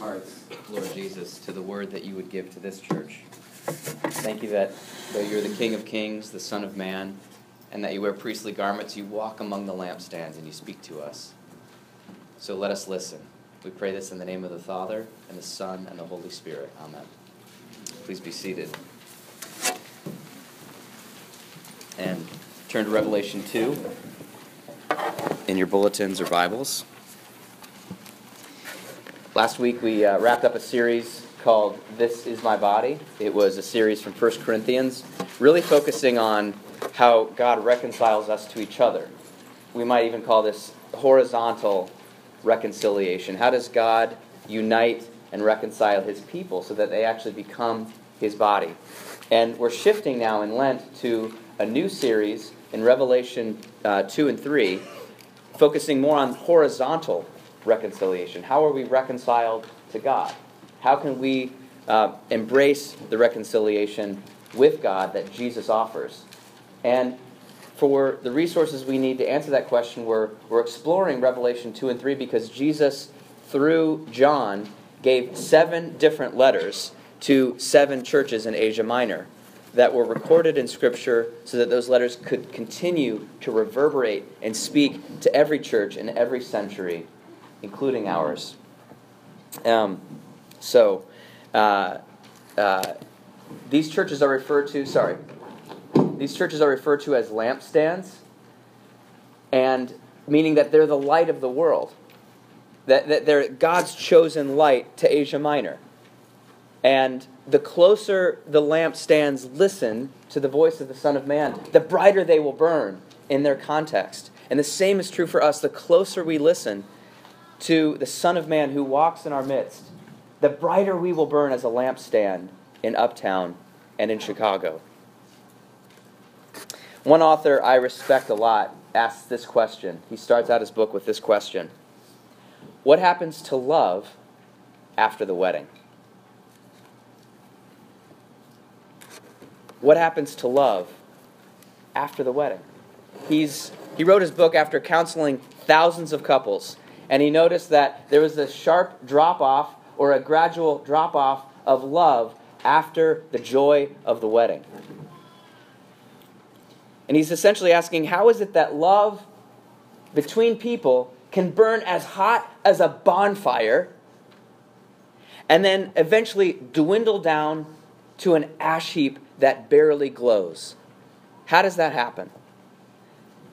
hearts, Lord Jesus, to the word that you would give to this church. Thank you that though you're the King of Kings, the Son of Man, and that you wear priestly garments, you walk among the lampstands and you speak to us. So let us listen. We pray this in the name of the Father, and the Son, and the Holy Spirit. Amen. Please be seated. And turn to Revelation 2 in your bulletins or Bibles. Last week we uh, wrapped up a series called This Is My Body. It was a series from 1 Corinthians, really focusing on how God reconciles us to each other. We might even call this horizontal reconciliation. How does God unite and reconcile his people so that they actually become his body? And we're shifting now in Lent to a new series in Revelation uh, 2 and 3, focusing more on horizontal reconciliation. How are we reconciled to God? How can we uh, embrace the reconciliation with God that Jesus offers? And for the resources we need to answer that question, we're, we're exploring Revelation 2 and 3 because Jesus, through John, gave seven different letters to seven churches in Asia Minor that were recorded in Scripture so that those letters could continue to reverberate and speak to every church in every century, including ours. Um, so, uh, uh, these churches are referred to, sorry, these churches are referred to as lampstands, and meaning that they're the light of the world, that, that they're God's chosen light to Asia Minor. And the closer the lampstands listen to the voice of the Son of Man, the brighter they will burn in their context. And the same is true for us. The closer we listen to the Son of Man who walks in our midst, the brighter we will burn as a lampstand in Uptown and in Chicago. One author I respect a lot asks this question. He starts out his book with this question What happens to love after the wedding? What happens to love after the wedding? He's, he wrote his book after counseling thousands of couples, and he noticed that there was a sharp drop off or a gradual drop off of love after the joy of the wedding. And he's essentially asking how is it that love between people can burn as hot as a bonfire and then eventually dwindle down to an ash heap that barely glows. How does that happen?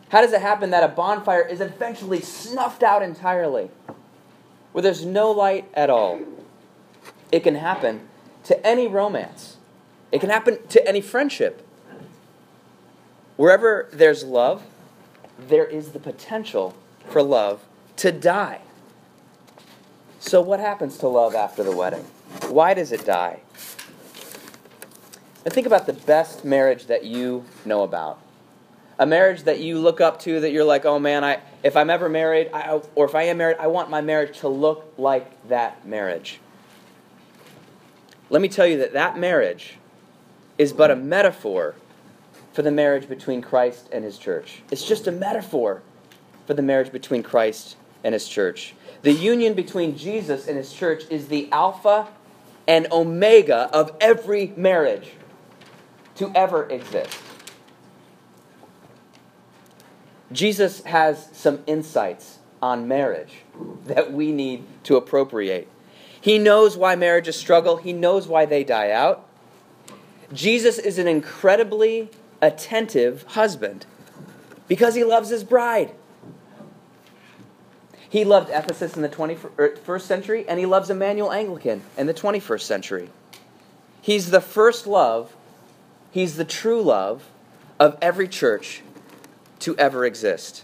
How does it happen that a bonfire is eventually snuffed out entirely, where there's no light at all? It can happen to any romance, it can happen to any friendship. Wherever there's love, there is the potential for love to die. So, what happens to love after the wedding? Why does it die? And think about the best marriage that you know about. A marriage that you look up to that you're like, oh man, I, if I'm ever married, I, or if I am married, I want my marriage to look like that marriage. Let me tell you that that marriage is but a metaphor for the marriage between Christ and his church. It's just a metaphor for the marriage between Christ and his church. The union between Jesus and his church is the alpha and omega of every marriage to ever exist. Jesus has some insights on marriage that we need to appropriate. He knows why marriages struggle, he knows why they die out. Jesus is an incredibly attentive husband because he loves his bride. He loved Ephesus in the 21st er, century, and he loves Immanuel Anglican in the 21st century. He's the first love He's the true love of every church to ever exist.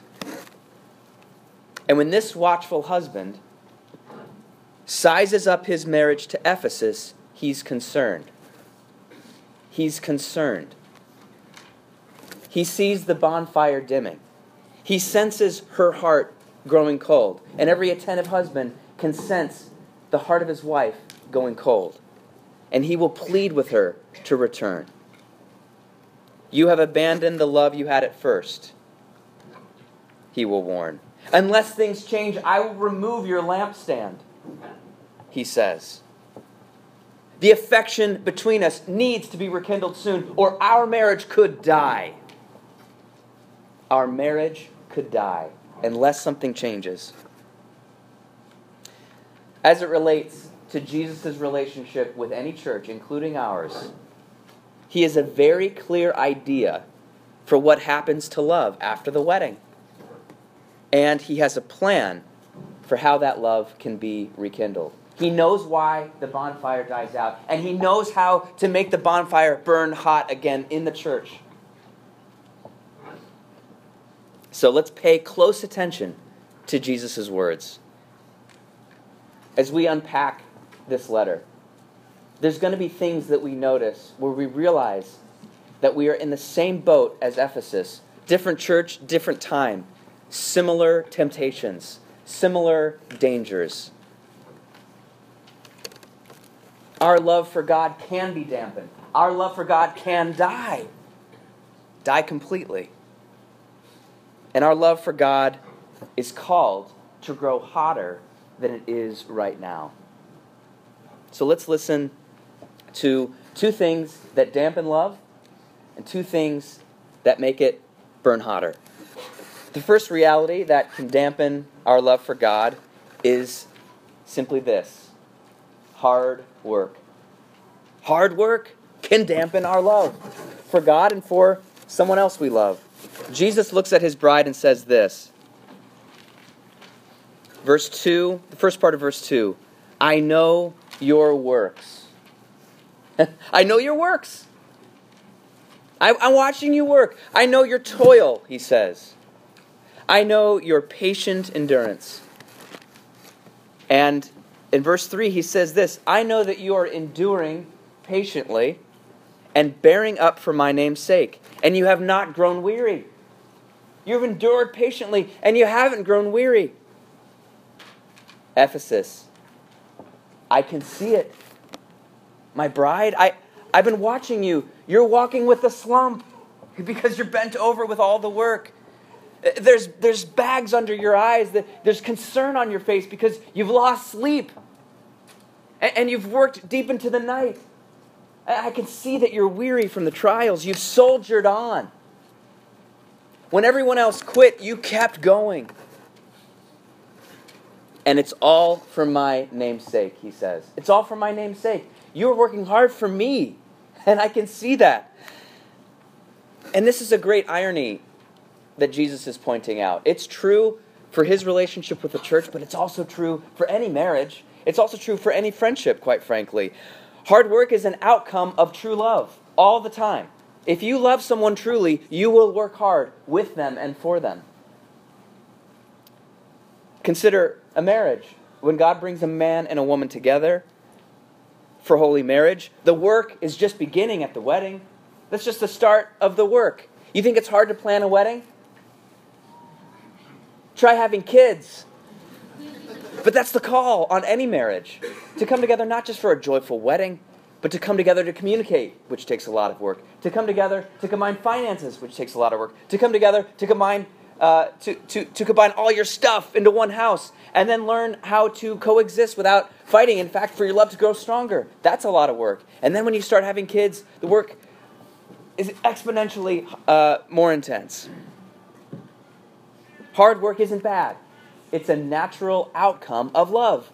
And when this watchful husband sizes up his marriage to Ephesus, he's concerned. He's concerned. He sees the bonfire dimming. He senses her heart growing cold. And every attentive husband can sense the heart of his wife going cold. And he will plead with her to return. You have abandoned the love you had at first, he will warn. Unless things change, I will remove your lampstand. he says. The affection between us needs to be rekindled soon, or our marriage could die. Our marriage could die unless something changes. As it relates to Jesus' relationship with any church, including ours, he has a very clear idea for what happens to love after the wedding. And he has a plan for how that love can be rekindled. He knows why the bonfire dies out, and he knows how to make the bonfire burn hot again in the church. So let's pay close attention to Jesus' words. As we unpack this letter, there's going to be things that we notice where we realize that we are in the same boat as Ephesus. Different church, different time, similar temptations, similar dangers. Our love for God can be dampened. Our love for God can die, die completely. And our love for God is called to grow hotter than it is right now. So let's listen to two things that dampen love and two things that make it burn hotter. The first reality that can dampen our love for God is simply this hard work. Hard work can dampen our love for God and for someone else we love. Jesus looks at his bride and says this. Verse 2, the first part of verse 2 I know your works. I know your works. I, am watching you work. I know your toil, he says. I know your patient endurance. And in verse 3, he says this I know that you are enduring patiently and bearing up for my name's sake, and you have not grown weary. You've endured patiently, and you haven't grown weary. Ephesus, I can see it. My bride, I, I've been watching you. You're walking with a slump because you're bent over with all the work. There's, there's bags under your eyes. There's concern on your face because you've lost sleep. And you've worked deep into the night. I can see that you're weary from the trials. You've soldiered on. When everyone else quit, you kept going. And it's all for my name's sake, he says. It's all for my name's sake. You're working hard for me, and I can see that. And this is a great irony that Jesus is pointing out. It's true for his relationship with the church, but it's also true for any marriage. It's also true for any friendship, quite frankly. Hard work is an outcome of true love all the time. If you love someone truly, you will work hard with them and for them. Consider a marriage. When God brings a man and a woman together for holy marriage, the work is just beginning at the wedding. That's just the start of the work. You think it's hard to plan a wedding? Try having kids. But that's the call on any marriage to come together not just for a joyful wedding, but to come together to communicate, which takes a lot of work, to come together to combine finances, which takes a lot of work, to come together to combine uh, to, to, to combine all your stuff into one house and then learn how to coexist without fighting. In fact, for your love to grow stronger. That's a lot of work. And then when you start having kids, the work is exponentially uh, more intense. Hard work isn't bad, it's a natural outcome of love.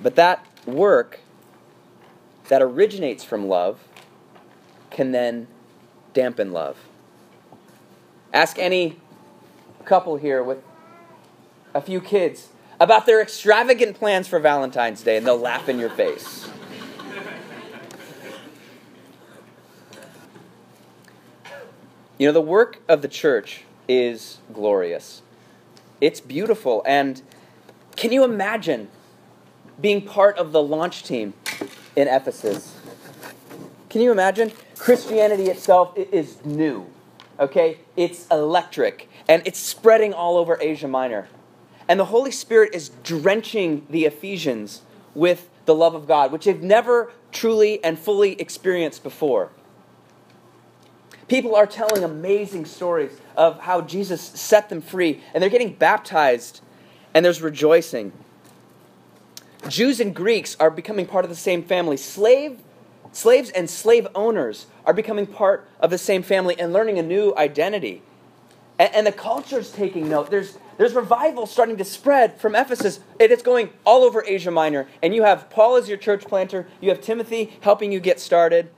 But that work that originates from love can then dampen love. Ask any couple here with a few kids about their extravagant plans for Valentine's Day, and they'll laugh in your face. You know, the work of the church is glorious. It's beautiful. And can you imagine being part of the launch team in Ephesus? Can you imagine? Christianity itself is new, okay? It's electric, and it's spreading all over Asia Minor. And the Holy Spirit is drenching the Ephesians with the love of God, which they've never truly and fully experienced before. People are telling amazing stories of how Jesus set them free, and they're getting baptized. and there's rejoicing. Jews and Greeks are becoming part of the same family. Slave, slaves and slave owners are becoming part of the same family and learning a new identity. And, and the culture's taking note. There's, there's revival starting to spread from Ephesus. It is going all over Asia Minor. And you have Paul as your church planter, you have Timothy helping you get started.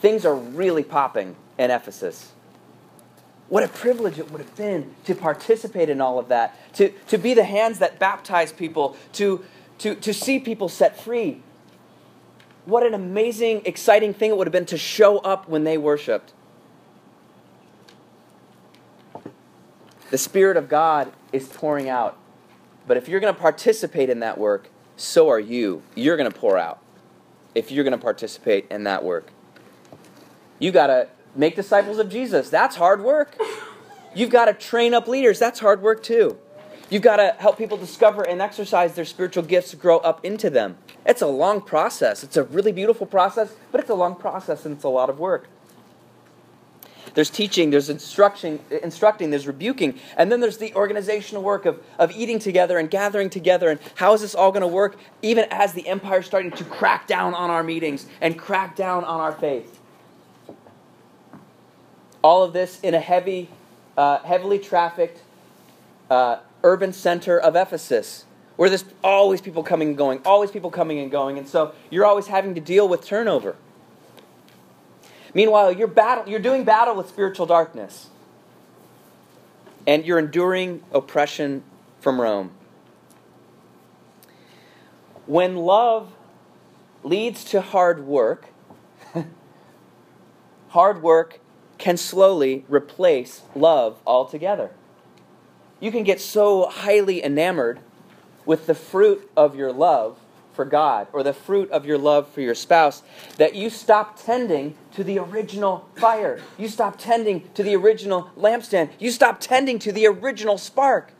Things are really popping in Ephesus. What a privilege it would have been to participate in all of that, to, to be the hands that baptize people, to, to, to see people set free. What an amazing, exciting thing it would have been to show up when they worshiped. The Spirit of God is pouring out. But if you're going to participate in that work, so are you. You're going to pour out if you're going to participate in that work. You got to make disciples of Jesus. That's hard work. You've got to train up leaders. That's hard work too. You've got to help people discover and exercise their spiritual gifts grow up into them. It's a long process. It's a really beautiful process, but it's a long process and it's a lot of work. There's teaching, there's instruction, instructing, there's rebuking, and then there's the organizational work of, of eating together and gathering together. And how is this all going to work, even as the empire is starting to crack down on our meetings and crack down on our faith? All of this in a heavy, uh, heavily trafficked uh, urban center of Ephesus, where there's always people coming and going, always people coming and going, and so you're always having to deal with turnover. Meanwhile, you're, battle, you're doing battle with spiritual darkness, and you're enduring oppression from Rome. When love leads to hard work, hard work can slowly replace love altogether. You can get so highly enamored with the fruit of your love for God or the fruit of your love for your spouse that you stop tending to the original fire. You stop tending to the original lampstand. You stop tending to the original spark.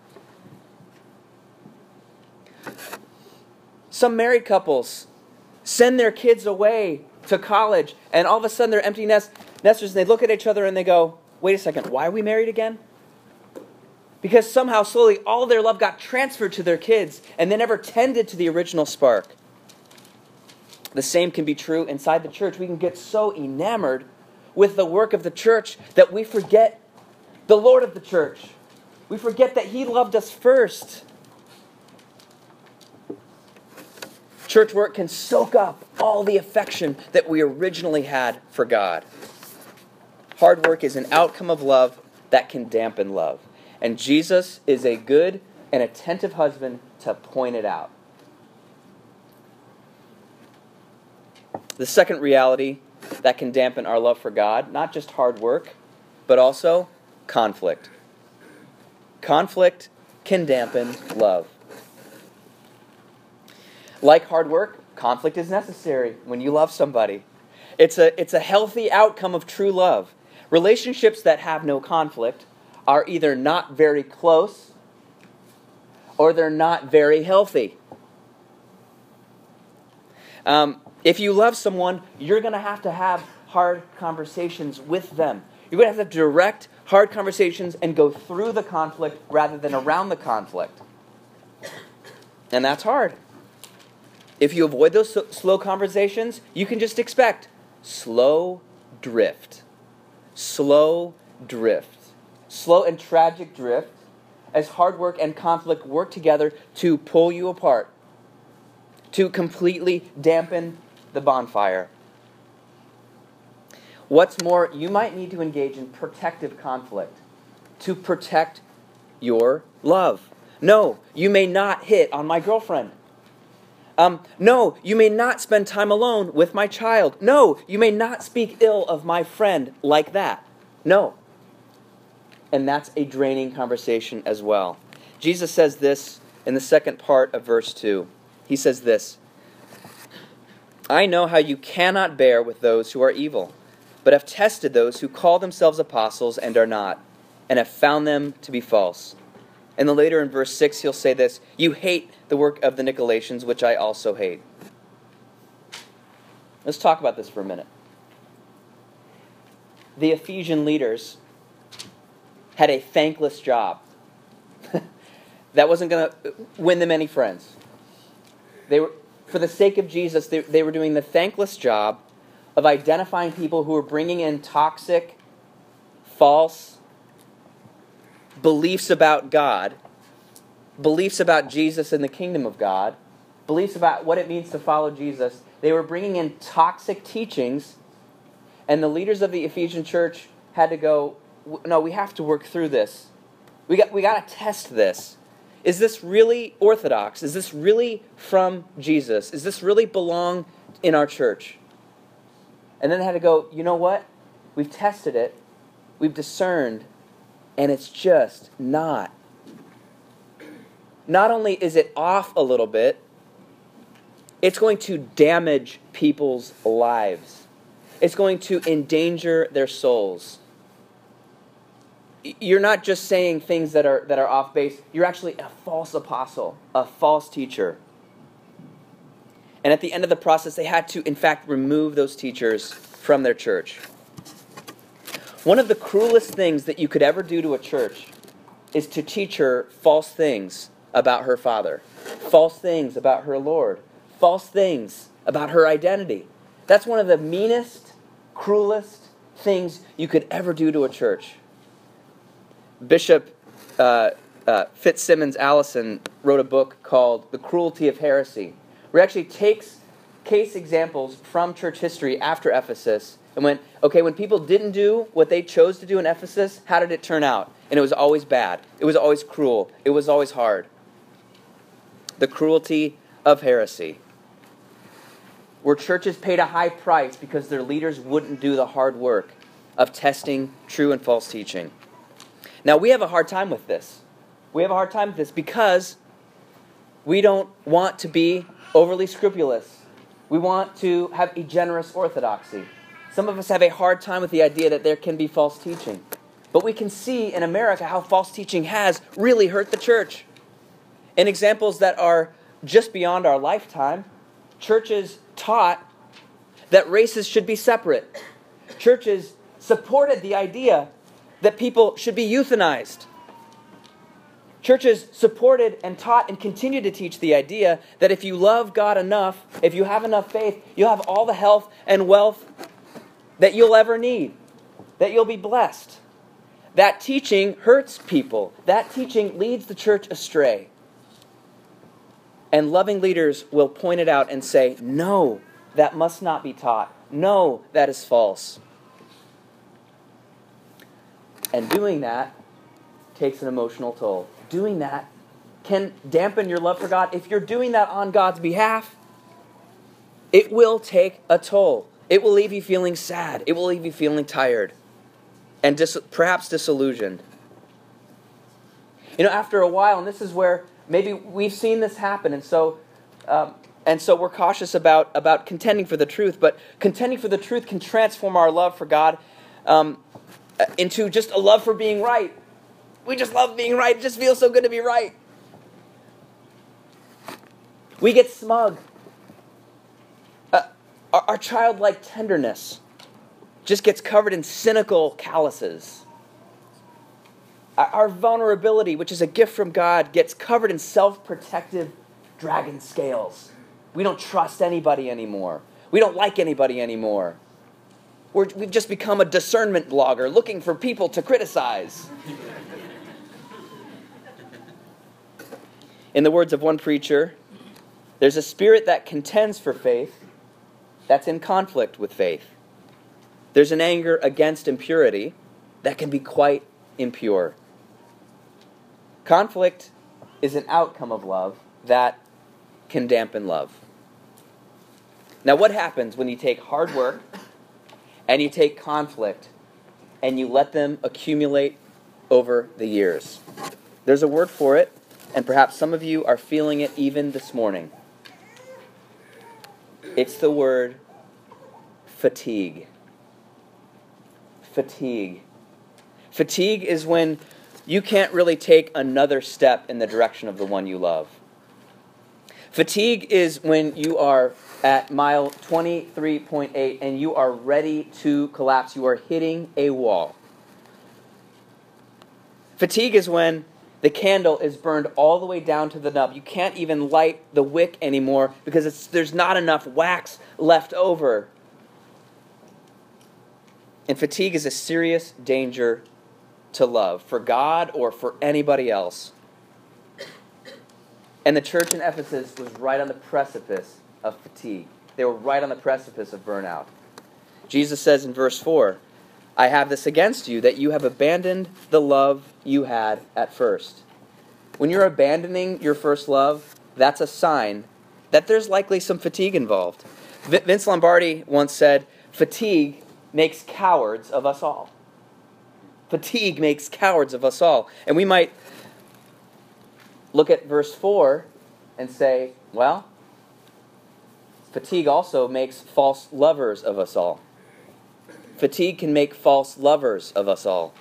Some married couples send their kids away to college, and all of a sudden they're empty nest, nesters, and they look at each other and they go, Wait a second, why are we married again? Because somehow, slowly, all their love got transferred to their kids, and they never tended to the original spark. The same can be true inside the church. We can get so enamored with the work of the church that we forget the Lord of the church. We forget that He loved us first. Church work can soak up all the affection that we originally had for God. Hard work is an outcome of love that can dampen love. And Jesus is a good and attentive husband to point it out. The second reality that can dampen our love for God, not just hard work, but also conflict. Conflict can dampen love. Like hard work, conflict is necessary when you love somebody. It's a, it's a healthy outcome of true love. Relationships that have no conflict are either not very close or they're not very healthy. Um, if you love someone, you're going to have to have hard conversations with them. You're going to have to direct, hard conversations and go through the conflict rather than around the conflict. And that's hard. If you avoid those slow conversations, you can just expect slow drift. Slow drift. Slow and tragic drift as hard work and conflict work together to pull you apart, to completely dampen the bonfire. What's more, you might need to engage in protective conflict to protect your love. No, you may not hit on my girlfriend. Um, no, you may not spend time alone with my child. No, you may not speak ill of my friend like that. No. And that's a draining conversation as well. Jesus says this in the second part of verse 2. He says this I know how you cannot bear with those who are evil, but have tested those who call themselves apostles and are not, and have found them to be false. And then later in verse 6, he'll say this You hate the work of the Nicolaitans, which I also hate. Let's talk about this for a minute. The Ephesian leaders had a thankless job. that wasn't going to win them any friends. They were, for the sake of Jesus, they, they were doing the thankless job of identifying people who were bringing in toxic, false beliefs about God, beliefs about Jesus and the kingdom of God, beliefs about what it means to follow Jesus. They were bringing in toxic teachings, and the leaders of the Ephesian church had to go, no, we have to work through this. We got, we got to test this. Is this really orthodox? Is this really from Jesus? Is this really belong in our church? And then they had to go, you know what? We've tested it, we've discerned, and it's just not. Not only is it off a little bit, it's going to damage people's lives. It's going to endanger their souls. You're not just saying things that are that are off base. You're actually a false apostle a false teacher. And at the end of the process they had to in fact remove those teachers from their church. One of the cruelest things that you could ever do to a church is to teach her false things about her father false things about her lord false things about her identity that's one of the meanest cruelest things you could ever do to a church Bishop uh, uh, FitzSimons Allison wrote a book called The Cruelty of Heresy, where he actually takes case examples from church history after Ephesus and went, okay, when people didn't do what they chose to do in Ephesus, how did it turn out? And it was always bad. It was always cruel. It was always hard. The cruelty of heresy. Where churches paid a high price because their leaders wouldn't do the hard work of testing true and false teaching. Now, we have a hard time with this. We have a hard time with this because we don't want to be overly scrupulous. We want to have a generous orthodoxy. Some of us have a hard time with the idea that there can be false teaching. But we can see in America how false teaching has really hurt the church. In examples that are just beyond our lifetime, churches taught that races should be separate. Churches supported the idea that people should be euthanized. Churches supported and taught and continue to teach the idea that if you love God enough, if you have enough faith, you'll have all the health and wealth that you'll ever need, that you'll be blessed. That teaching hurts people. That teaching leads the church astray. And loving leaders will point it out and say, no, that must not be taught. No, that is false. And doing that takes an emotional toll. Doing that can dampen your love for God. If you're doing that on God's behalf, it will take a toll. It will leave you feeling sad. It will leave you feeling tired and dis- perhaps disillusioned. You know, after a while, and this is where maybe we've seen this happen, and so um, and so we're cautious about about contending for the truth. But contending for the truth can transform our love for God um, into just a love for being right. We just love being right. It just feels so good to be right. We get smug. Uh, our, our childlike tenderness just gets covered in cynical calluses. Our, vulnerability, which is a gift from God, gets covered in self protective dragon scales. We don't trust anybody anymore. We don't like anybody anymore. We're, we've just become a discernment blogger looking for people to criticize. In the words of one preacher, there's a spirit that contends for faith that's in conflict with faith. There's an anger against impurity that can be quite impure. Conflict is an outcome of love that can dampen love. Now, what happens when you take hard work and you take conflict and you let them accumulate over the years. There's a word for it, and perhaps some of you are feeling it even this morning. It's the word fatigue. Fatigue. Fatigue is when you can't really take another step in the direction of the one you love. Fatigue is when you are at mile 23.8 and you are ready to collapse. You are hitting a wall. Fatigue is when The candle is burned all the way down to the nub. You can't even light the wick anymore because there's not enough wax left over. And fatigue is a serious danger to love for God or for anybody else. And the church in Ephesus was right on the precipice of fatigue. They were right on the precipice of burnout. Jesus says in verse 4 I have this against you, that you have abandoned the love you had at first. When you're abandoning your first love, that's a sign that there's likely some fatigue involved. Vince Lombardi once said, Fatigue makes cowards of us all. Fatigue makes cowards of us all. And we might look at verse 4 and say, well, fatigue also makes false lovers of us all. Fatigue can make false lovers of us all.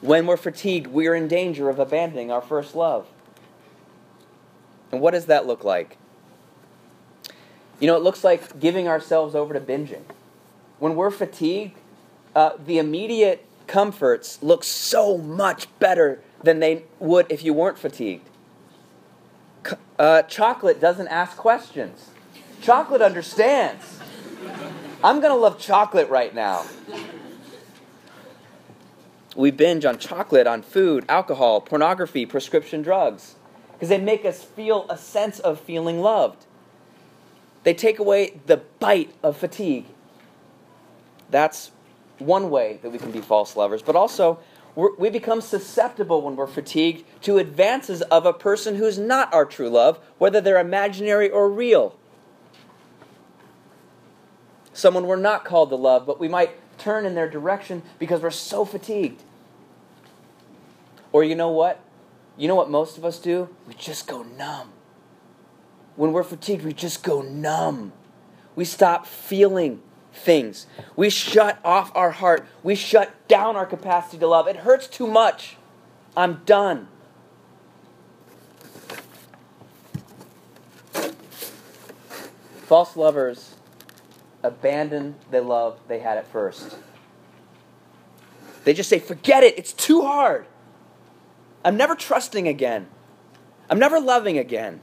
When we're fatigued, we're in danger of abandoning our first love. And what does that look like? You know, it looks like giving ourselves over to binging. When we're fatigued, uh, the immediate comforts look so much better than they would if you weren't fatigued. Uh, chocolate doesn't ask questions. Chocolate understands. I'm going to love chocolate right now. We binge on chocolate, on food, alcohol, pornography, prescription drugs, because they make us feel a sense of feeling loved. They take away the bite of fatigue. That's one way that we can be false lovers, but also we become susceptible when we're fatigued to advances of a person who's not our true love, whether they're imaginary or real. Someone we're not called to love, but we might turn in their direction because we're so fatigued. Or you know what? You know what most of us do? We just go numb. When we're fatigued, we just go numb. We stop feeling things. We shut off our heart. We shut down our capacity to love. It hurts too much. I'm done. False lovers abandon the love they had at first. They just say, forget it, it's too hard. I'm never trusting again. I'm never loving again.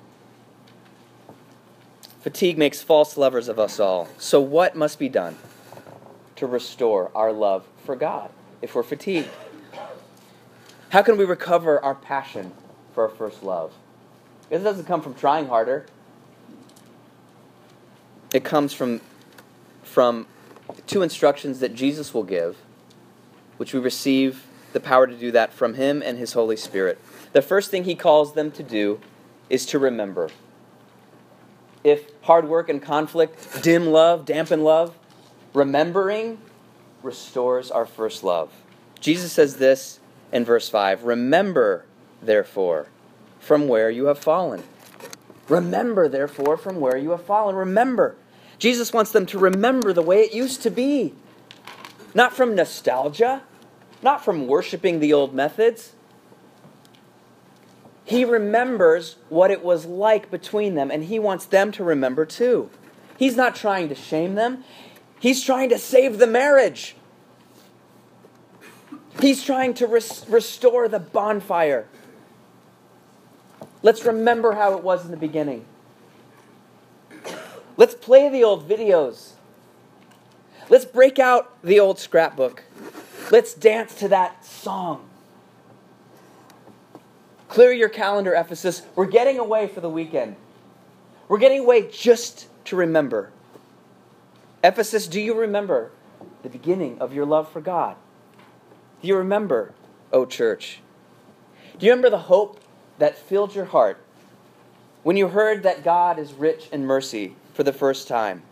Fatigue makes false lovers of us all. So, what must be done to restore our love for God if we're fatigued? How can we recover our passion for our first love? It doesn't come from trying harder. It comes from, from two instructions that Jesus will give, which we receive the power to do that from Him and His Holy Spirit. The first thing He calls them to do is to remember if hard work and conflict dim love, dampen love, remembering restores our first love. Jesus says this in verse 5 Remember, therefore, from where you have fallen. Remember, therefore, from where you have fallen. Remember. Jesus wants them to remember the way it used to be. Not from nostalgia, not from worshiping the old methods, he remembers what it was like between them, and he wants them to remember too. He's not trying to shame them, he's trying to save the marriage. He's trying to res- restore the bonfire. Let's remember how it was in the beginning. Let's play the old videos. Let's break out the old scrapbook. Let's dance to that song. Clear your calendar, Ephesus. We're getting away for the weekend. We're getting away just to remember. Ephesus, do you remember the beginning of your love for God? Do you remember, O oh church? Do you remember the hope that filled your heart when you heard that God is rich in mercy for the first time?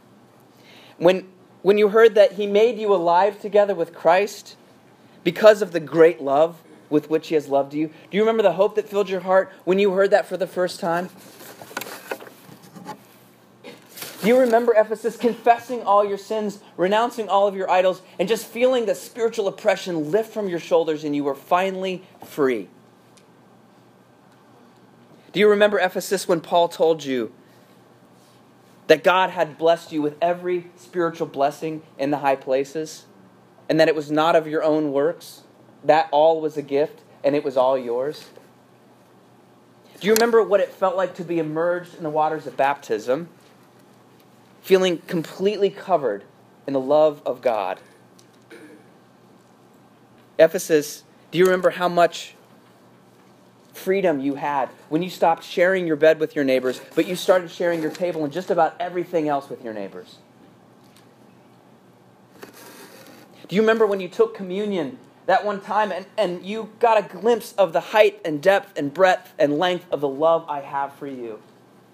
When, when you heard that He made you alive together with Christ because of the great love with which He has loved you? Do you remember the hope that filled your heart when you heard that for the first time? Do you remember Ephesus confessing all your sins, renouncing all of your idols, and just feeling the spiritual oppression lift from your shoulders and you were finally free? Do you remember Ephesus when Paul told you that God had blessed you with every spiritual blessing in the high places and that it was not of your own works? That all was a gift, and it was all yours? Do you remember what it felt like to be immersed in the waters of baptism, feeling completely covered in the love of God? Ephesus, do you remember how much freedom you had when you stopped sharing your bed with your neighbors, but you started sharing your table and just about everything else with your neighbors? Do you remember when you took communion that one time and, and you got a glimpse of the height and depth and breadth and length of the love I have for you?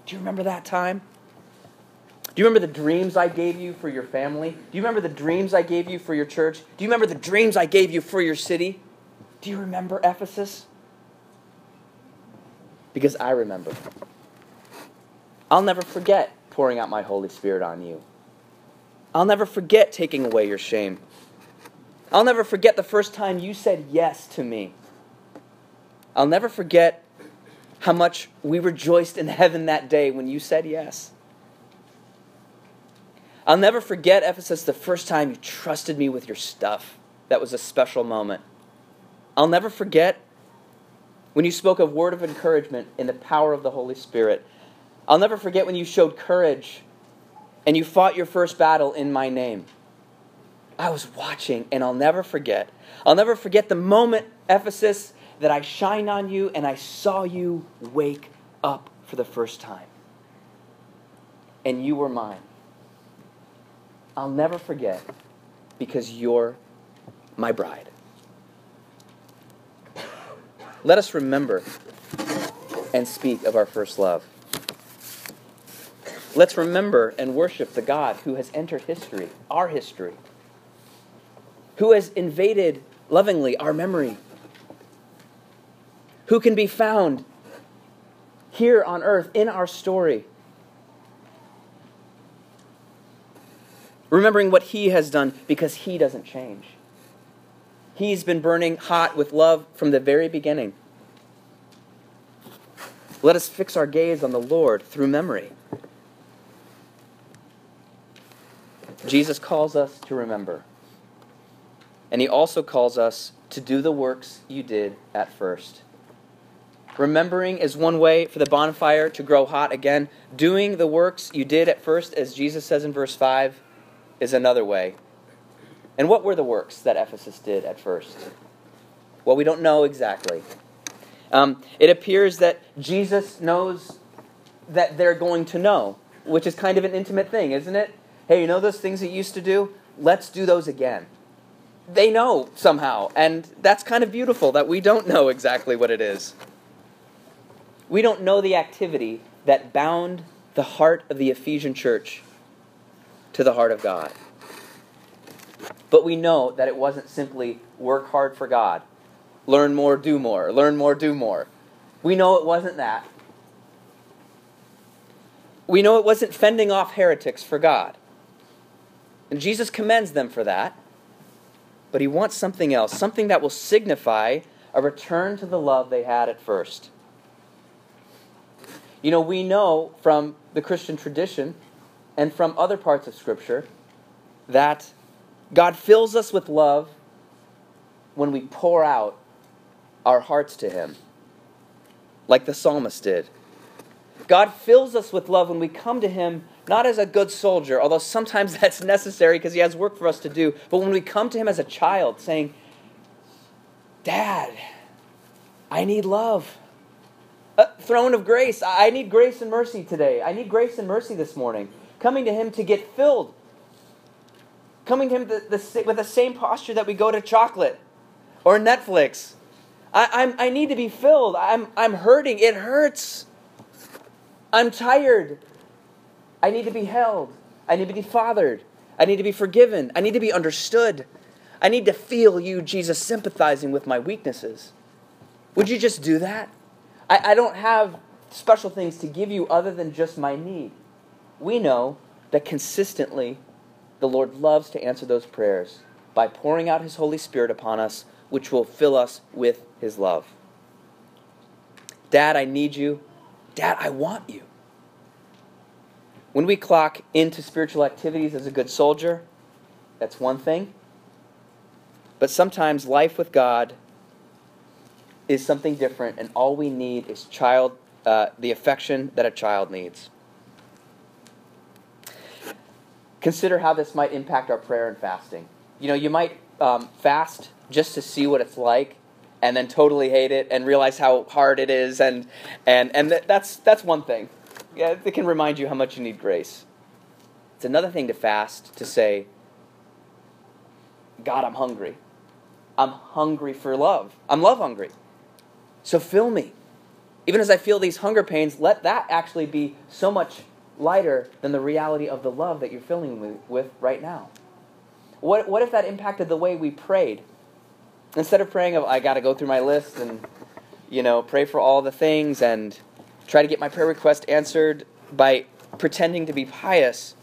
Do you remember that time? Do you remember the dreams I gave you for your family? Do you remember the dreams I gave you for your church? Do you remember the dreams I gave you for your city? Do you remember Ephesus? Because I remember. I'll never forget pouring out my Holy Spirit on you. I'll never forget taking away your shame. I'll never forget the first time you said yes to me. I'll never forget how much we rejoiced in heaven that day when you said yes. I'll never forget, Ephesus, the first time you trusted me with your stuff. That was a special moment. I'll never forget when you spoke a word of encouragement in the power of the Holy Spirit. I'll never forget when you showed courage and you fought your first battle in my name. I was watching, and I'll never forget. I'll never forget the moment, Ephesus, that I shined on you and I saw you wake up for the first time. And you were mine. I'll never forget because you're my bride. Let us remember and speak of our first love. Let's remember and worship the God who has entered history, our history who has invaded lovingly our memory, who can be found here on earth in our story. Remembering what he has done because he doesn't change. He's been burning hot with love from the very beginning. Let us fix our gaze on the Lord through memory. Jesus calls us to remember. And he also calls us to do the works you did at first. Remembering is one way for the bonfire to grow hot again. Doing the works you did at first, as Jesus says in verse 5, is another way. And what were the works that Ephesus did at first? Well, we don't know exactly. Um, it appears that Jesus knows that they're going to know, which is kind of an intimate thing, isn't it? Hey, you know those things that you used to do? Let's do those again they know somehow. And that's kind of beautiful that we don't know exactly what it is. We don't know the activity that bound the heart of the Ephesian church to the heart of God. But we know that it wasn't simply work hard for God, learn more, do more, learn more, do more. We know it wasn't that. We know it wasn't fending off heretics for God. And Jesus commends them for that but he wants something else, something that will signify a return to the love they had at first. You know, we know from the Christian tradition and from other parts of Scripture that God fills us with love when we pour out our hearts to Him, like the psalmist did. God fills us with love when we come to Him not as a good soldier, although sometimes that's necessary because He has work for us to do, but when we come to Him as a child saying, Dad, I need love. A throne of grace. I need grace and mercy today. I need grace and mercy this morning. Coming to Him to get filled. Coming to Him the, the, with the same posture that we go to chocolate or Netflix. I, I'm, I need to be filled. I'm, I'm hurting. It hurts. I'm tired. I need to be held. I need to be fathered. I need to be forgiven. I need to be understood. I need to feel you, Jesus, sympathizing with my weaknesses. Would you just do that? I, I don't have special things to give you other than just my need. We know that consistently the Lord loves to answer those prayers by pouring out His Holy Spirit upon us, which will fill us with His love. Dad, I need you. Dad, I want you. When we clock into spiritual activities as a good soldier, that's one thing. But sometimes life with God is something different, and all we need is child, uh, the affection that a child needs. Consider how this might impact our prayer and fasting. You know, you might um, fast just to see what it's like, and then totally hate it and realize how hard it is, and and and th- that's that's one thing. It can remind you how much you need grace. It's another thing to fast to say, God, I'm hungry. I'm hungry for love. I'm love hungry. So fill me. Even as I feel these hunger pains, let that actually be so much lighter than the reality of the love that you're filling me with right now. What, what if that impacted the way we prayed? Instead of praying of I got to go through my list and you know pray for all the things and try to get my prayer request answered by pretending to be pious.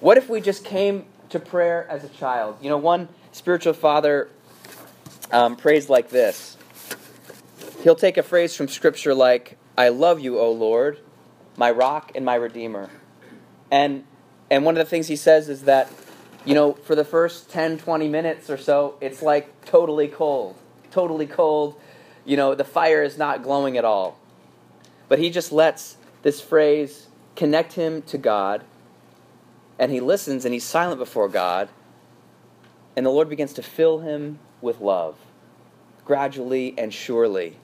What if we just came to prayer as a child? You know, one spiritual father um, prays like this. He'll take a phrase from Scripture like, I love you, O Lord, my rock and my redeemer. And, and one of the things he says is that, you know, for the first 10, 20 minutes or so, it's like totally cold. Totally cold. You know, the fire is not glowing at all. But he just lets this phrase connect him to God, and he listens and he's silent before God and the Lord begins to fill him with love, gradually and surely.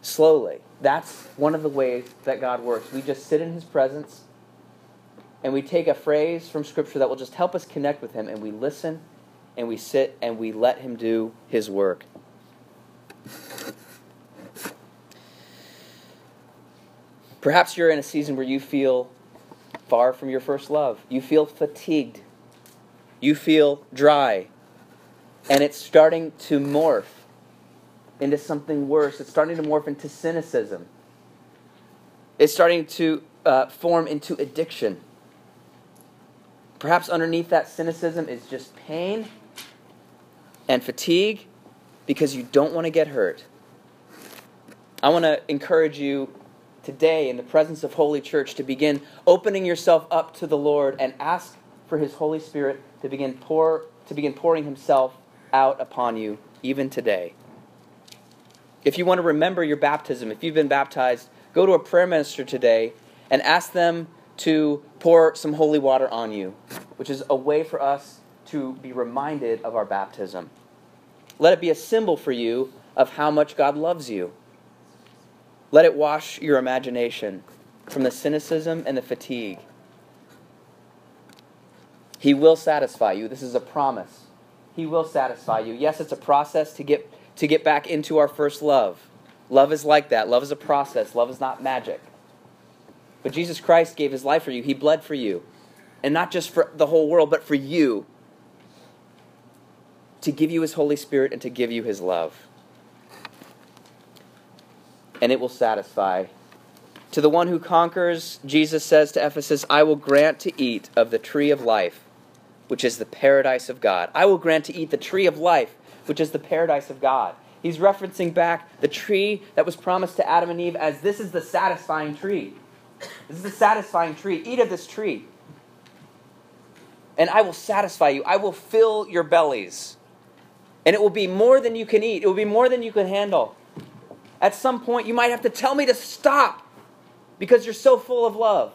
Slowly. That's one of the ways that God works. We just sit in his presence and we take a phrase from Scripture that will just help us connect with him, and we listen and we sit and we let him do his work. Perhaps you're in a season where you feel far from your first love. You feel fatigued you feel dry. And it's starting to morph into something worse. It's starting to morph into cynicism. It's starting to uh, form into addiction. Perhaps underneath that cynicism is just pain and fatigue because you don't want to get hurt. I want to encourage you today in the presence of Holy Church to begin opening yourself up to the Lord and ask for His Holy Spirit to begin pour to begin pouring himself out upon you even today. If you want to remember your baptism, if you've been baptized, go to a prayer minister today and ask them to pour some holy water on you, which is a way for us to be reminded of our baptism. Let it be a symbol for you of how much God loves you. Let it wash your imagination from the cynicism and the fatigue he will satisfy you. This is a promise. He will satisfy you. Yes, it's a process to get to get back into our first love. Love is like that. Love is a process. Love is not magic. But Jesus Christ gave his life for you. He bled for you. And not just for the whole world, but for you. To give you his Holy Spirit and to give you his love. And it will satisfy. To the one who conquers, Jesus says to Ephesus, I will grant to eat of the tree of life which is the paradise of God. I will grant to eat the tree of life, which is the paradise of God. He's referencing back the tree that was promised to Adam and Eve as this is the satisfying tree. This is the satisfying tree. Eat of this tree. And I will satisfy you. I will fill your bellies. And it will be more than you can eat, it will be more than you can handle. At some point, you might have to tell me to stop because you're so full of love.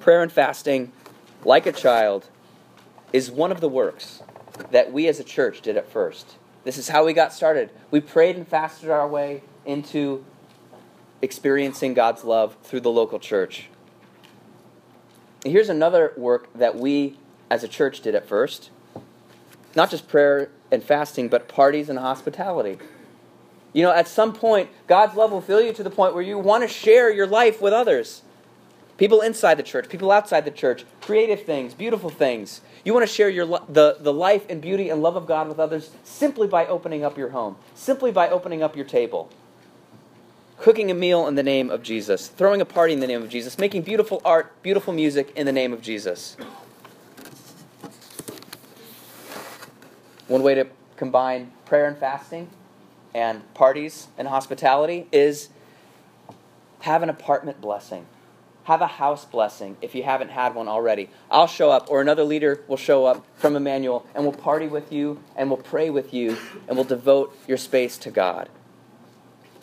Prayer and fasting like a child, is one of the works that we as a church did at first. This is how we got started. We prayed and fasted our way into experiencing God's love through the local church. Here's another work that we as a church did at first not just prayer and fasting, but parties and hospitality. You know, at some point, God's love will fill you to the point where you want to share your life with others. People inside the church, people outside the church, creative things, beautiful things. You want to share your, the, the life and beauty and love of God with others simply by opening up your home, simply by opening up your table, cooking a meal in the name of Jesus, throwing a party in the name of Jesus, making beautiful art, beautiful music in the name of Jesus. One way to combine prayer and fasting and parties and hospitality is have an apartment blessing. have a house blessing if you haven't had one already. I'll show up, or another leader will show up from Immanuel, and we'll party with you, and we'll pray with you, and we'll devote your space to God.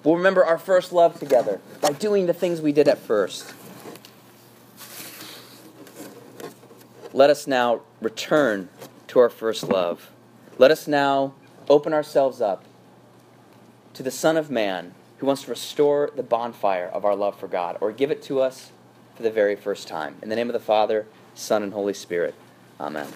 We'll remember our first love together by doing the things we did at first. Let us now return to our first love. Let us now open ourselves up to the Son of Man who wants to restore the bonfire of our love for God or give it to us for the very first time. In the name of the Father, Son, and Holy Spirit. Amen.